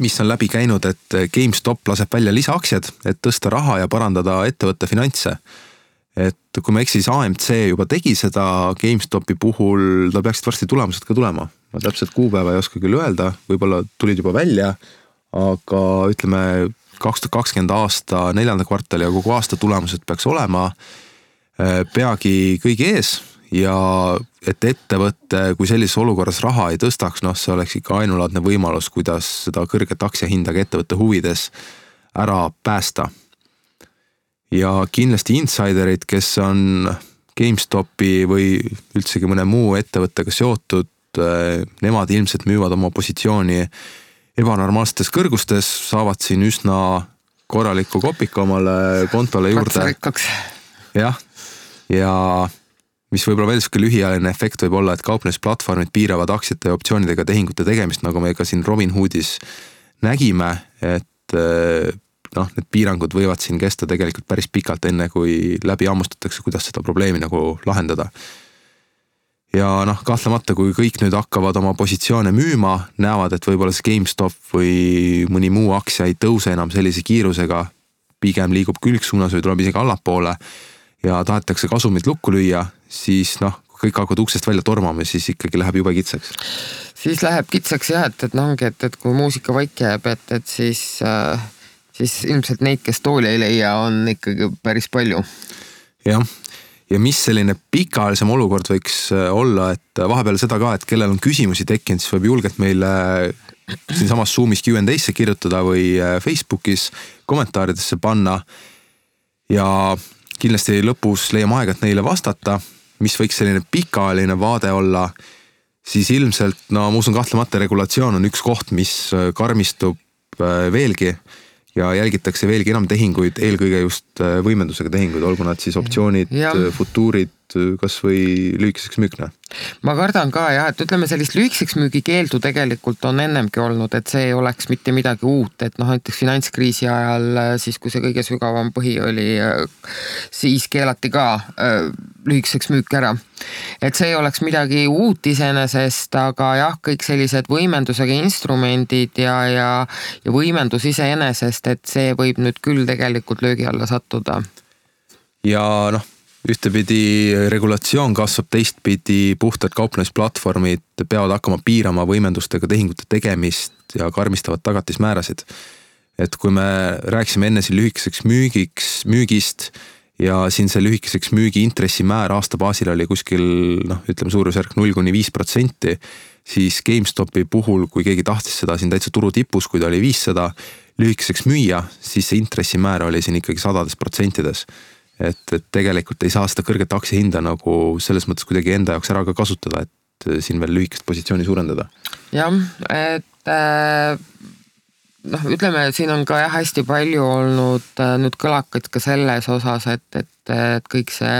mis on läbi käinud, et GameStop laseb välja lisaaktsiad, et tõsta raha ja parandada ettevõtte finantse. Et kui ma ei eksi, siis AMC juba tegi seda GameStopi puhul, tal peaksid varsti tulemused ka tulema. ma täpselt kuupäeva ei oska küll öelda, võib-olla tulid juba välja, aga ütleme, kaks tuhat kakskümmend aasta neljanda kvartali ja kogu aasta tulemused peaks olema eh, peagi kõigi ees ja et ettevõte, kui sellises olukorras raha ei tõstaks, noh, see oleks ikka ainulaadne võimalus, kuidas seda kõrget aktsiahinda ka ettevõtte huvides ära päästa. Ja kindlasti insiderid, kes on GameStopi või üldsegi mõne muu ettevõttega seotud, nemad ilmselt müüvad oma positsiooni ebanormaalsetes kõrgustes, saavad siin üsna korraliku kopika omale kontole juurde. jah, ja mis võib-olla veel sihuke lühiajaline efekt võib olla, et kauplemisplatvormid piiravad aktsiate ja optsioonidega tehingute tegemist, nagu me ka siin Robinhoodis nägime, et noh, need piirangud võivad siin kesta tegelikult päris pikalt, enne kui läbi hammustatakse, kuidas seda probleemi nagu lahendada. ja noh, kahtlemata, kui kõik nüüd hakkavad oma positsioone müüma, näevad, et võib-olla see GameStop või mõni muu aktsia ei tõuse enam sellise kiirusega, pigem liigub külgsuunas või tuleb isegi allapoole ja tahetakse kasumit lukku lüüa, siis noh, kui kõik hakkavad uksest välja tormama, siis ikkagi läheb jube kitsaks. siis läheb kitsaks jah, et, et noh, ongi, et, et kui muusika vaiki jääb, et, et siis äh, siis ilmselt neid, kes tooli ei leia, on ikkagi päris palju. jah, ja mis selline pikaajalisem olukord võiks äh, olla, et äh, vahepeal seda ka, et kellel on küsimusi tekkinud, siis võib julgelt meile siinsamas Zoom'is Q and A-sse kirjutada või äh, Facebookis kommentaaridesse panna. ja kindlasti lõpus leiame aega, et neile vastata, mis võiks selline pikaajaline vaade olla siis ilmselt no ma usun, kahtlemata regulatsioon on üks koht, mis karmistub veelgi ja jälgitakse veelgi enam tehinguid, eelkõige just äh, võimendusega tehinguid, olgu nad siis optsioonid, äh, futuurid, äh, kasvõi lühikeseks müük, noh. ma kardan ka jah, et ütleme sellist lühikeseks müügi keeldu tegelikult on ennemgi olnud, et see ei oleks mitte midagi uut, et noh, näiteks finantskriisi ajal siis, kui see kõige sügavam põhi oli, siis keelati ka lühikeseks müük ära et see ei oleks midagi uut iseenesest, aga jah, kõik sellised võimendusega instrumendid ja, ja, ja võimendus iseenesest, et see võib nüüd küll tegelikult löögi alla sattuda. ja noh, ühtepidi regulatsioon kasvab, teistpidi puhtad kauplemisplatvormid peavad hakkama piirama võimendustega tehingute tegemist ja karmistavad tagatismäärasid. et kui me rääkisime enne siin lühikeseks müügiks, müügist ja siin see lühikeseks müügi intressimäär aasta baasil oli kuskil noh, ütleme suurusjärk null kuni viis protsenti. siis GameStopi puhul, kui keegi tahtis seda siin täitsa turu tipus, kui ta oli viissada lühikeseks müüa, siis see intressimäär oli siin ikkagi sadades protsentides. Et, et tegelikult ei saa seda kõrget aktsiahinda nagu selles mõttes kuidagi enda jaoks ära ka kasutada, et siin veel lühikest positsiooni suurendada. jah, et äh noh, ütleme, siin on ka jah, hästi palju olnud äh, nüüd kõlakaid ka selles osas, et, et, et kõik see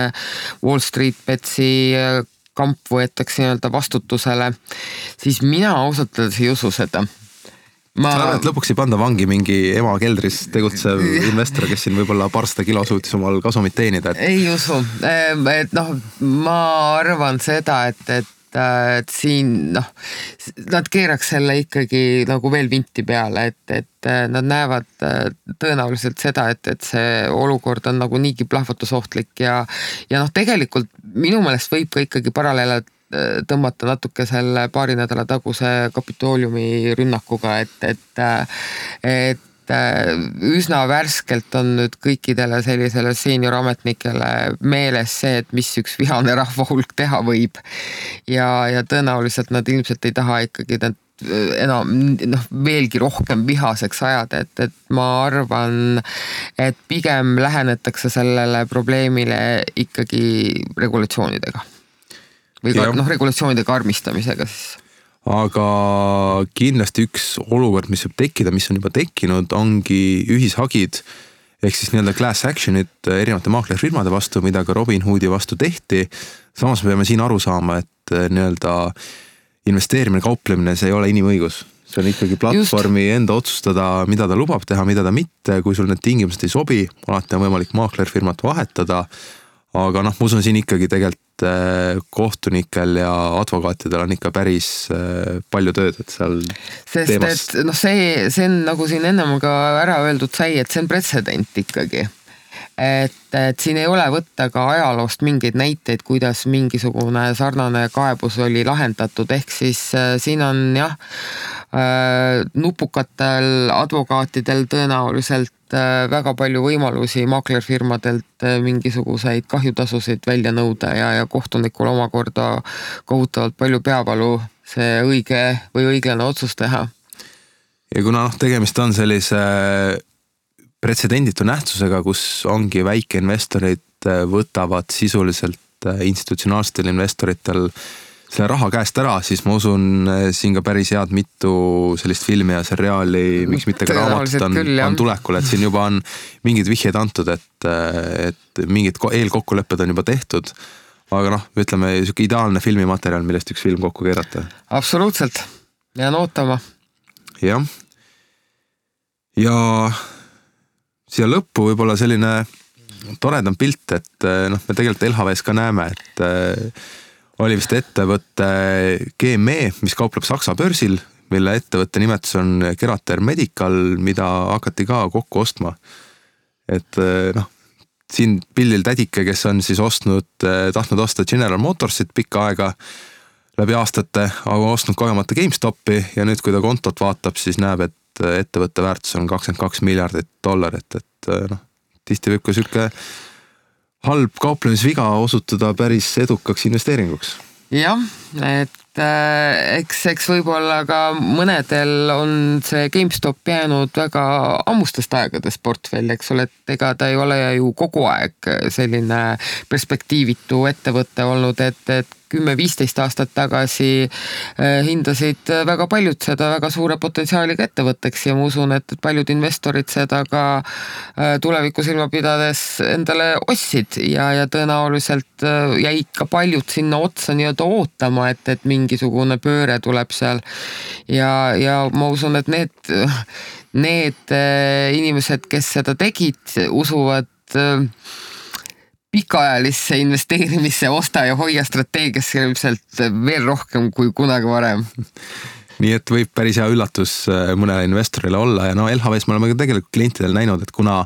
Wall Street Betsi äh, kamp võetakse nii-öelda vastutusele, siis mina ausalt öeldes ei usu seda ma. sa arvad, et lõpuks ei panda vangi mingi ema keldris tegutsev <laughs> investor, kes siin võib-olla paarsada kilo suutis omal kasumit teenida et...? ei usu, et noh, ma arvan seda, et, et et siin noh, nad keeraks selle ikkagi nagu veel vinti peale, et, et äh, nad näevad äh, tõenäoliselt seda, et, et see olukord on nagu niigi plahvatusohtlik ja, ja noh, tegelikult minu meelest võib ka ikkagi paralleele tõmmata natuke selle paari nädala taguse Kapitooliumi rünnakuga, et, et, et Äh, üsna värskelt on nüüd kõikidele sellisele seenior-ametnikele meeles see, et mis üks vihane <laughs> rahvahulk teha võib. ja, ja tõenäoliselt nad ilmselt ei taha ikkagi need äh, enam noh, veelgi rohkem vihaseks ajada, et, et ma arvan, et pigem lähenetakse sellele probleemile ikkagi regulatsioonidega. Või ka noh, regulatsioonide karmistamisega siis aga kindlasti üks olukord, mis võib tekkida, mis on juba tekkinud, ongi ühishagid ehk siis nii-öelda class action'id erinevate maaklerfirmade vastu, mida ka Robinhoodi vastu tehti. samas me peame siin aru saama, et eh, nii-öelda investeerimine, kauplemine, see ei ole inimõigus. see on ikkagi platvormi Just. enda otsustada, mida ta lubab teha, mida ta mitte, kui sul need tingimused ei sobi, alati on võimalik maaklerfirmat vahetada aga noh, ma usun siin ikkagi tegelikult äh, kohtunikel ja advokaatidel on ikka päris äh, palju tööd, et seal. sest teemas... et noh, see, see on nagu siin ennem ka ära öeldud sai, et see on pretsedent ikkagi et, et siin ei ole võtta ka ajaloost mingeid näiteid, kuidas mingisugune sarnane kaebus oli lahendatud, ehk siis äh, siin on jah äh,, nupukatel advokaatidel tõenäoliselt äh, väga palju võimalusi maaklerfirmadelt äh, mingisuguseid kahjutasusid välja nõuda ja, ja kohtunikul omakorda kohutavalt palju peavalu see õige või õiglane otsus teha. ja kuna noh, tegemist on sellise pretsedenditu nähtusega, kus ongi väikeinvestorid äh, võtavad sisuliselt äh, institutsionaalsetel investoritel selle raha käest ära, siis ma usun siin ka päris head mitu sellist filmi ja seriaali, miks mitte ka raamatut on, on tulekul, et siin juba on mingeid vihjeid antud, et, et mingid eelkokkulepped on juba tehtud. aga noh, ütleme sihuke ideaalne filmimaterjal, millest üks film kokku keerata. absoluutselt, jään ootama. jah. ja siia lõppu võib-olla selline toredam pilt, et noh, me tegelikult LHV-s ka näeme, et oli vist ettevõte GME, mis kaupleb Saksa börsil, mille ettevõtte nimetus on Kerater Medical, mida hakati ka kokku ostma. et noh, siin pildil tädike, kes on siis ostnud, tahtnud osta General Motorsit pikka aega läbi aastate, aga ostnud kogemata GameStopi ja nüüd, kui ta kontot vaatab, siis näeb, et ettevõtte väärtus on kakskümmend kaks miljardit dollarit, et noh, tihti võib ka sihuke halb kauplemisviga osutuda päris edukaks investeeringuks. jah, et äh, eks, eks võib-olla ka mõnedel on see GameStop jäänud väga ammustest aegadest portfelli, eks ole, et ega ta ei ole ju kogu aeg selline perspektiivitu ettevõte olnud, et, et kümme-viisteist aastat tagasi eh, hindasid väga paljud seda väga suure potentsiaaliga ettevõtteks ja ma usun, et paljud investorid seda ka eh, tulevikku silma pidades endale ostsid ja, ja tõenäoliselt jäid ka paljud sinna otsa nii-öelda ootama, et, et mingisugune pööre tuleb seal. ja, ja ma usun, et need, need inimesed, kes seda tegid, usuvad pikaajalisse investeerimisse, osta ja hoia strateegiasse ilmselt veel rohkem kui kunagi varem. Nii et võib päris hea üllatus äh, mõnele investorile olla ja no LHV-s me oleme ka tegelikult klientidel näinud, et kuna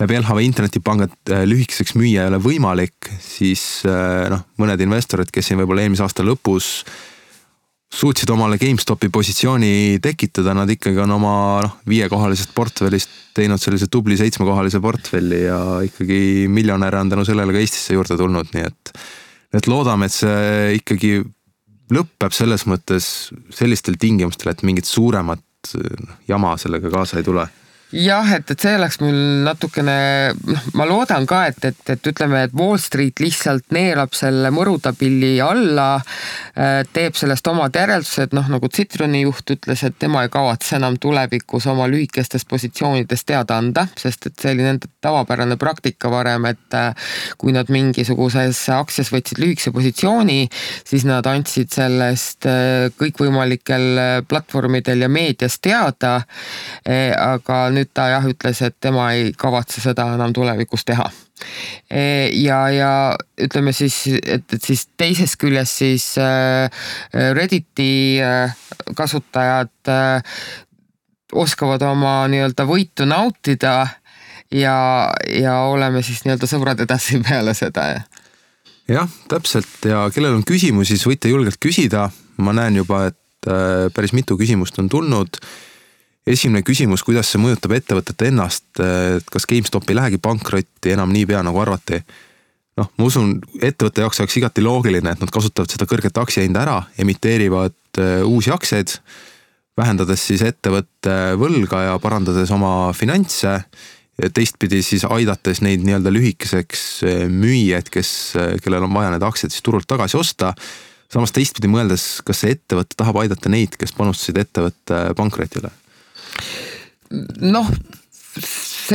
läbi LHV internetipangad äh, lühikeseks müüa ei ole võimalik, siis äh, noh, mõned investorid, kes siin võib-olla eelmise aasta lõpus suutsid omale GameStopi positsiooni tekitada, nad ikkagi on oma noh, viiekohalisest portfellist teinud sellise tubli seitsmekohalise portfelli ja ikkagi miljonäre on tänu sellele ka Eestisse juurde tulnud, nii et. et loodame, et see ikkagi lõpeb selles mõttes sellistel tingimustel, et mingit suuremat jama sellega kaasa ei tule jah, et, et see oleks mul natukene, noh, ma loodan ka, et, et, et ütleme, et Wall Street lihtsalt neelab selle mõrutabili alla, äh, teeb sellest omad järeldused, noh nagu Citroni juht ütles, et tema ei kavatse enam tulevikus oma lühikestest positsioonidest teada anda, sest et see oli nende tavapärane praktika varem, et äh, kui nad mingisuguses aktsias võtsid lühikese positsiooni, siis nad andsid sellest äh, kõikvõimalikel platvormidel ja meedias teada, aga nüüd ta jah ütles, et tema ei kavatse seda enam tulevikus teha e, ja, ja ütleme siis, et, et siis teisest küljest siis äh, Redditi äh, kasutajad oskavad oma nii-öelda võitu nautida ja, ja oleme siis nii-öelda sõbrad edasi <laughs> peale seda. jah, täpselt ja kellel on küsimusi, siis võite julgelt küsida. ma näen juba, et päris mitu küsimust on tulnud esimene küsimus, kuidas see mõjutab ettevõtet ennast, et kas GameStop ei lähegi pankrotti enam niipea nagu arvati? noh, ma usun, ettevõtte jaoks oleks igati loogiline, et nad kasutavad seda kõrget aktsiahinda ära, emiteerivad äh, uusi aktsiaid, vähendades siis ettevõtte võlga ja parandades oma finantse. teistpidi siis aidates neid nii-öelda lühikeseks äh, müüjaid, kes, äh, kellel on vaja need aktsiad siis turult tagasi osta samas teistpidi mõeldes, kas see ettevõte tahab aidata neid, kes panustasid ettevõtte pankrotile? Noh,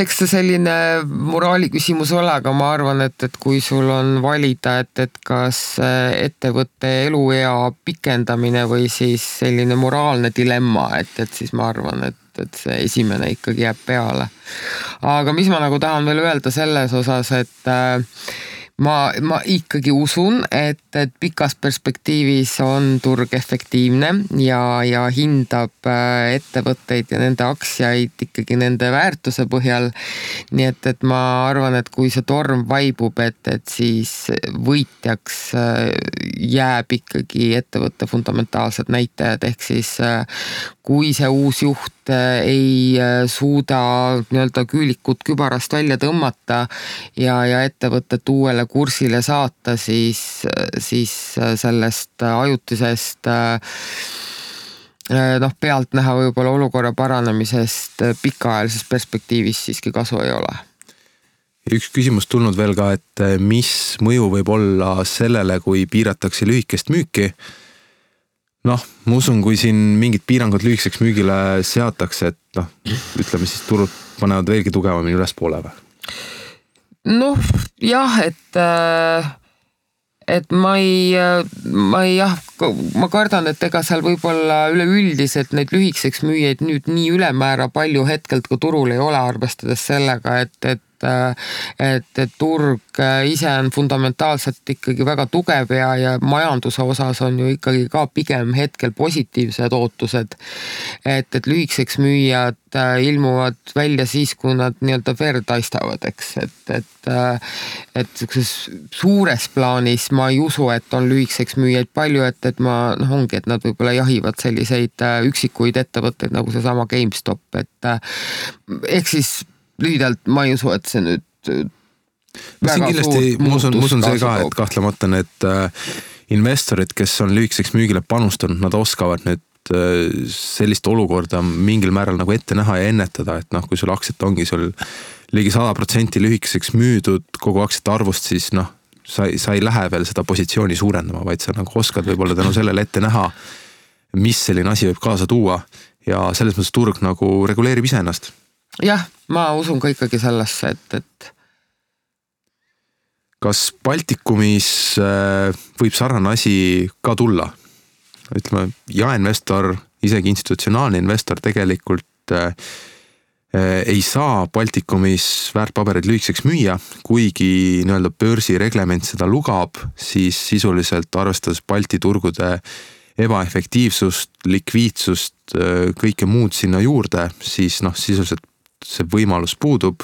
eks see selline moraali küsimus ole, aga ma arvan, et, et kui sul on valida, et, et kas ettevõtte eluea pikendamine või siis selline moraalne dilemma, et, et siis ma arvan, et, et see esimene ikkagi jääb peale. aga mis ma nagu tahan veel öelda selles osas, et äh, ma, ma ikkagi usun, et, et pikas perspektiivis on turg efektiivne ja, ja hindab äh, ettevõtteid ja nende aktsiaid ikkagi nende väärtuse põhjal. nii et, et ma arvan, et kui see torm vaibub, et, et siis võitjaks äh, jääb ikkagi ettevõtte fundamentaalsed näitajad, ehk siis äh, kui see uus juht ei suuda nii-öelda küülikut kübarast välja tõmmata ja, ja ettevõtet uuele kursile saata, siis, siis sellest ajutisest noh, pealtnäha võib-olla olukorra paranemisest pikaajalises perspektiivis siiski kasu ei ole üks küsimus tulnud veel ka, et mis mõju võib olla sellele, kui piiratakse lühikest müüki. Noh, ma usun, kui siin mingid piirangud lühikeseks müügile seatakse, et noh, ütleme siis turud panevad veelgi tugevamini ülespoole või? noh, jah, et äh et ma ei, ma ei jah, ma kardan, et ega seal võib-olla üleüldiselt neid lühikeseks müüjaid nüüd nii ülemäära palju hetkelt ka turul ei ole, arvestades sellega, et, et et, et turg ise on fundamentaalselt ikkagi väga tugev ja, ja majanduse osas on ju ikkagi ka pigem hetkel positiivsed ootused. et, et lühikeseks müüjad Äh, ilmuvad välja siis, kui nad nii-öelda verd haistavad, eks, et, et äh, et sihukeses suures plaanis ma ei usu, et on lühikeseks müüjaid palju, et, et ma noh, ongi, et nad võib-olla jahivad selliseid äh, üksikuid ettevõtteid nagu seesama GameStop, et ehk siis lühidalt ma ei usu, et see nüüd no siin kindlasti, ma usun, ma usun see ka, et kahtlemata need investorid, kes on lühikeseks müügile panustanud, nad oskavad nüüd Äh, sellist olukorda mingil määral nagu ette näha ja ennetada, et noh, kui sul aktsiat ongi sul ligi sada protsenti lühikeseks müüdud kogu aktsiate arvust, siis noh, sa ei, sa ei lähe veel seda positsiooni suurendama, vaid sa nagu oskad võib-olla tänu sellele ette näha, mis selline asi võib kaasa tuua ja selles mõttes turg nagu reguleerib iseennast. jah, ma usun ka ikkagi sellesse, et, et kas Baltikumis äh, võib sarnane asi ka tulla? ütleme, jaeinvestor, isegi institutsionaalne investor tegelikult äh, ei saa Baltikumis väärtpabereid lühikeseks müüa, kuigi nii-öelda börsireglement seda lubab, siis sisuliselt arvestades Balti turgude ebaefektiivsust, likviidsust, äh, kõike muud sinna juurde, siis noh, sisuliselt see võimalus puudub.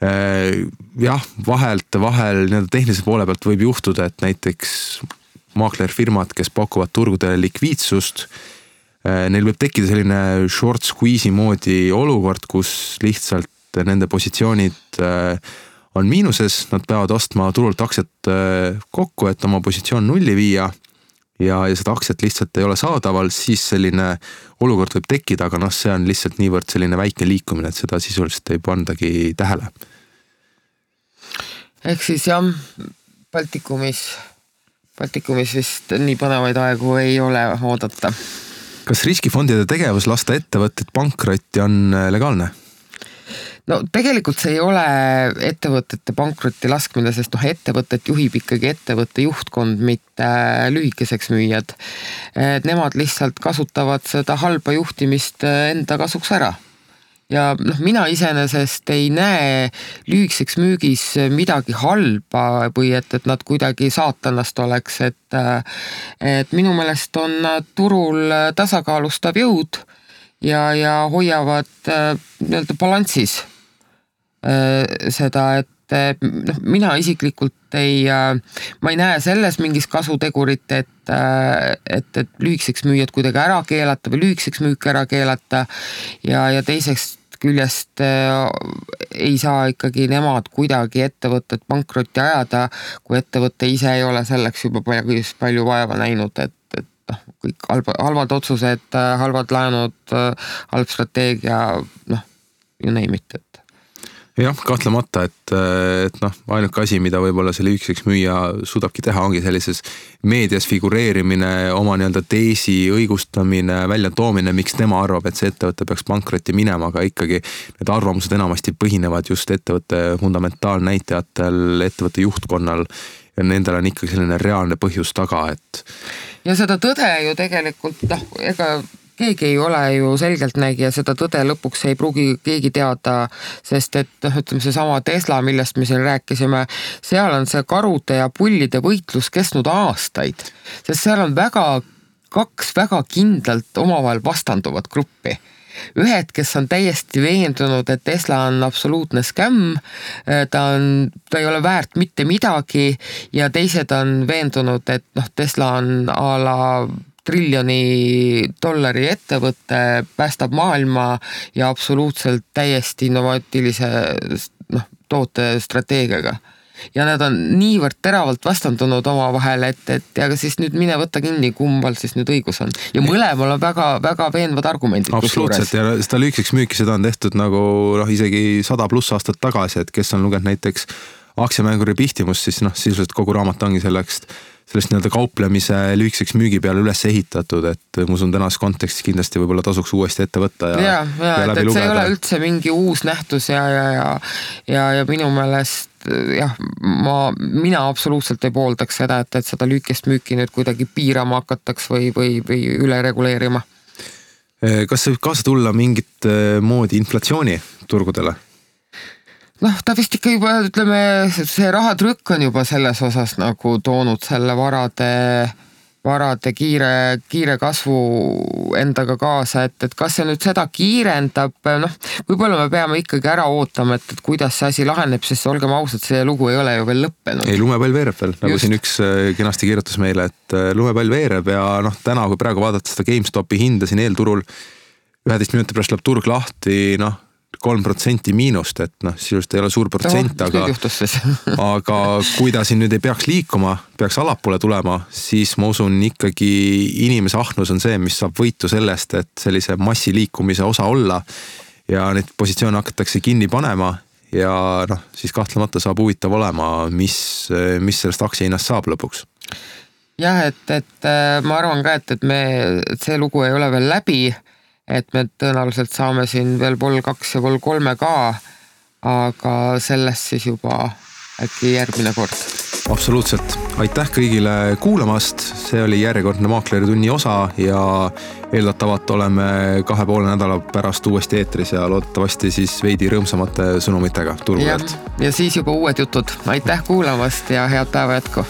jah, vahelt vahel nii-öelda tehnilise poole pealt võib juhtuda, et näiteks maaklerfirmad, kes pakuvad turgudele likviidsust. Äh, neil võib tekkida selline short squeeze'i moodi olukord, kus lihtsalt nende positsioonid äh, on miinuses, nad peavad ostma turult aktsiat äh, kokku, et oma positsioon nulli viia. ja, ja seda aktsiat lihtsalt ei ole saadaval, siis selline olukord võib tekkida, aga noh, see on lihtsalt niivõrd selline väike liikumine, et seda sisuliselt ei pandagi tähele. ehk siis jah, Baltikumis Baltikumis vist nii põnevaid aegu ei ole oodata. Kas riskifondide tegevus lasta ettevõtted pankrotti on äh, legaalne? no tegelikult see ei ole ettevõtete pankrotti laskmine, sest noh, ettevõtet juhib ikkagi ettevõtte juhtkond, mitte lühikeseks müüjad. nemad lihtsalt kasutavad seda halba juhtimist enda kasuks ära ja noh, mina iseenesest ei näe lühikeseks müügis midagi halba või et, et nad kuidagi saatanast oleks, et et minu meelest on nad turul tasakaalustav jõud ja, ja hoiavad nii-öelda balansis seda, et noh, mina isiklikult ei, ma ei näe selles mingis kasutegurit, et, et, et lühikeseks müüjad kuidagi ära keelata või lühikeseks müük ära keelata. ja, ja teiseks küljest äh, ei saa ikkagi nemad kuidagi ettevõtet pankrotti ajada, kui ettevõte ise ei ole selleks juba palju, palju vaeva näinud, et, et noh, kõik halba, halvad otsused, halvad laenud, halb strateegia, noh, you name it, jah, kahtlemata, et, et noh, ainuke asi, mida võib-olla see lühikeseks müüja suudabki teha, ongi sellises meedias figureerimine, oma nii-öelda teesi õigustamine, väljatoomine, miks tema arvab, et see ettevõte peaks pankrotti minema, aga ikkagi need arvamused enamasti põhinevad just ettevõtte fundamentaalnäitajatel, ettevõtte juhtkonnal ja nendel on ikkagi selline reaalne põhjus taga, et. ja seda tõde ju tegelikult noh, ega keegi ei ole ju selgeltnägija, seda tõde lõpuks ei pruugi keegi teada, sest et noh, ütleme seesama Tesla, millest me siin rääkisime, seal on see karude ja pullide võitlus kestnud aastaid, sest seal on väga, kaks väga kindlalt omavahel vastanduvat gruppi. Ühed, kes on täiesti veendunud, et Tesla on absoluutne skämm, ta on, ta ei ole väärt mitte midagi ja teised on veendunud, et noh, Tesla on a la triljoni dollari ettevõte päästab maailma ja absoluutselt täiesti innovaatilise noh, tootestrateegiaga ja nad on niivõrd teravalt vastandunud omavahel, et, et aga siis nüüd mine võta kinni, kummal siis nüüd õigus on. ja mõlemal on väga-väga veenvad argumendid. absoluutselt ja seda lühikeseks müüki, seda on tehtud nagu noh, isegi sada pluss aastat tagasi, et kes on lugenud näiteks aktsiamänguri Pihtimust, siis noh, sisuliselt kogu raamat ongi selleks sellest nii-öelda kauplemise lühikeseks müügi peale üles ehitatud, et ma usun, tänases kontekstis kindlasti võib-olla tasuks uuesti ette võtta ja. ja, ja, ja, et, et see ei ole üldse mingi uus nähtus ja, ja, ja, ja, ja minu meelest jah, ma, mina absoluutselt ei pooldaks seda, et, et seda lühikest müüki nüüd kuidagi piirama hakataks või, või, või üle reguleerima. kas see võib kaasa tulla mingit moodi inflatsiooni turgudele? Noh, ta vist ikka juba ütleme, see rahatrükk on juba selles osas nagu toonud selle varade, varade kiire, kiire kasvu endaga kaasa, et, et kas see nüüd seda kiirendab, noh, võib-olla me peame ikkagi ära ootama, et, et kuidas see asi laheneb, sest olgem ausad, see lugu ei ole ju veel lõppenud. ei, lumepall veereb veel, nagu Just. siin üks äh, kenasti kirjutas meile, et äh, lumepall veereb ja noh, täna, kui praegu vaadata seda GameStopi hinda siin eelturul, üheteist minuti pärast läheb turg lahti, noh kolm protsenti miinust, et noh, sisuliselt ei ole suur protsent, aga, <laughs> aga kui ta siin nüüd ei peaks liikuma, peaks allapoole tulema, siis ma usun ikkagi inimese ahnus on see, mis saab võitu sellest, et sellise massiliikumise osa olla. ja neid positsioone hakatakse kinni panema ja noh, siis kahtlemata saab huvitav olema, mis, mis sellest aktsiahinnast saab lõpuks jah, et, et ma arvan ka, et, et me, see lugu ei ole veel läbi et me tõenäoliselt saame siin veel vol kaks ja vol kolme ka. aga sellest siis juba äkki järgmine kord. absoluutselt, aitäh kõigile kuulamast, see oli järjekordne Maakleri tunni osa ja eeldatavalt oleme kahe poole nädala pärast uuesti eetris ja loodetavasti siis veidi rõõmsamate sõnumitega turgu pealt. ja siis juba uued jutud, aitäh kuulamast ja head päeva jätku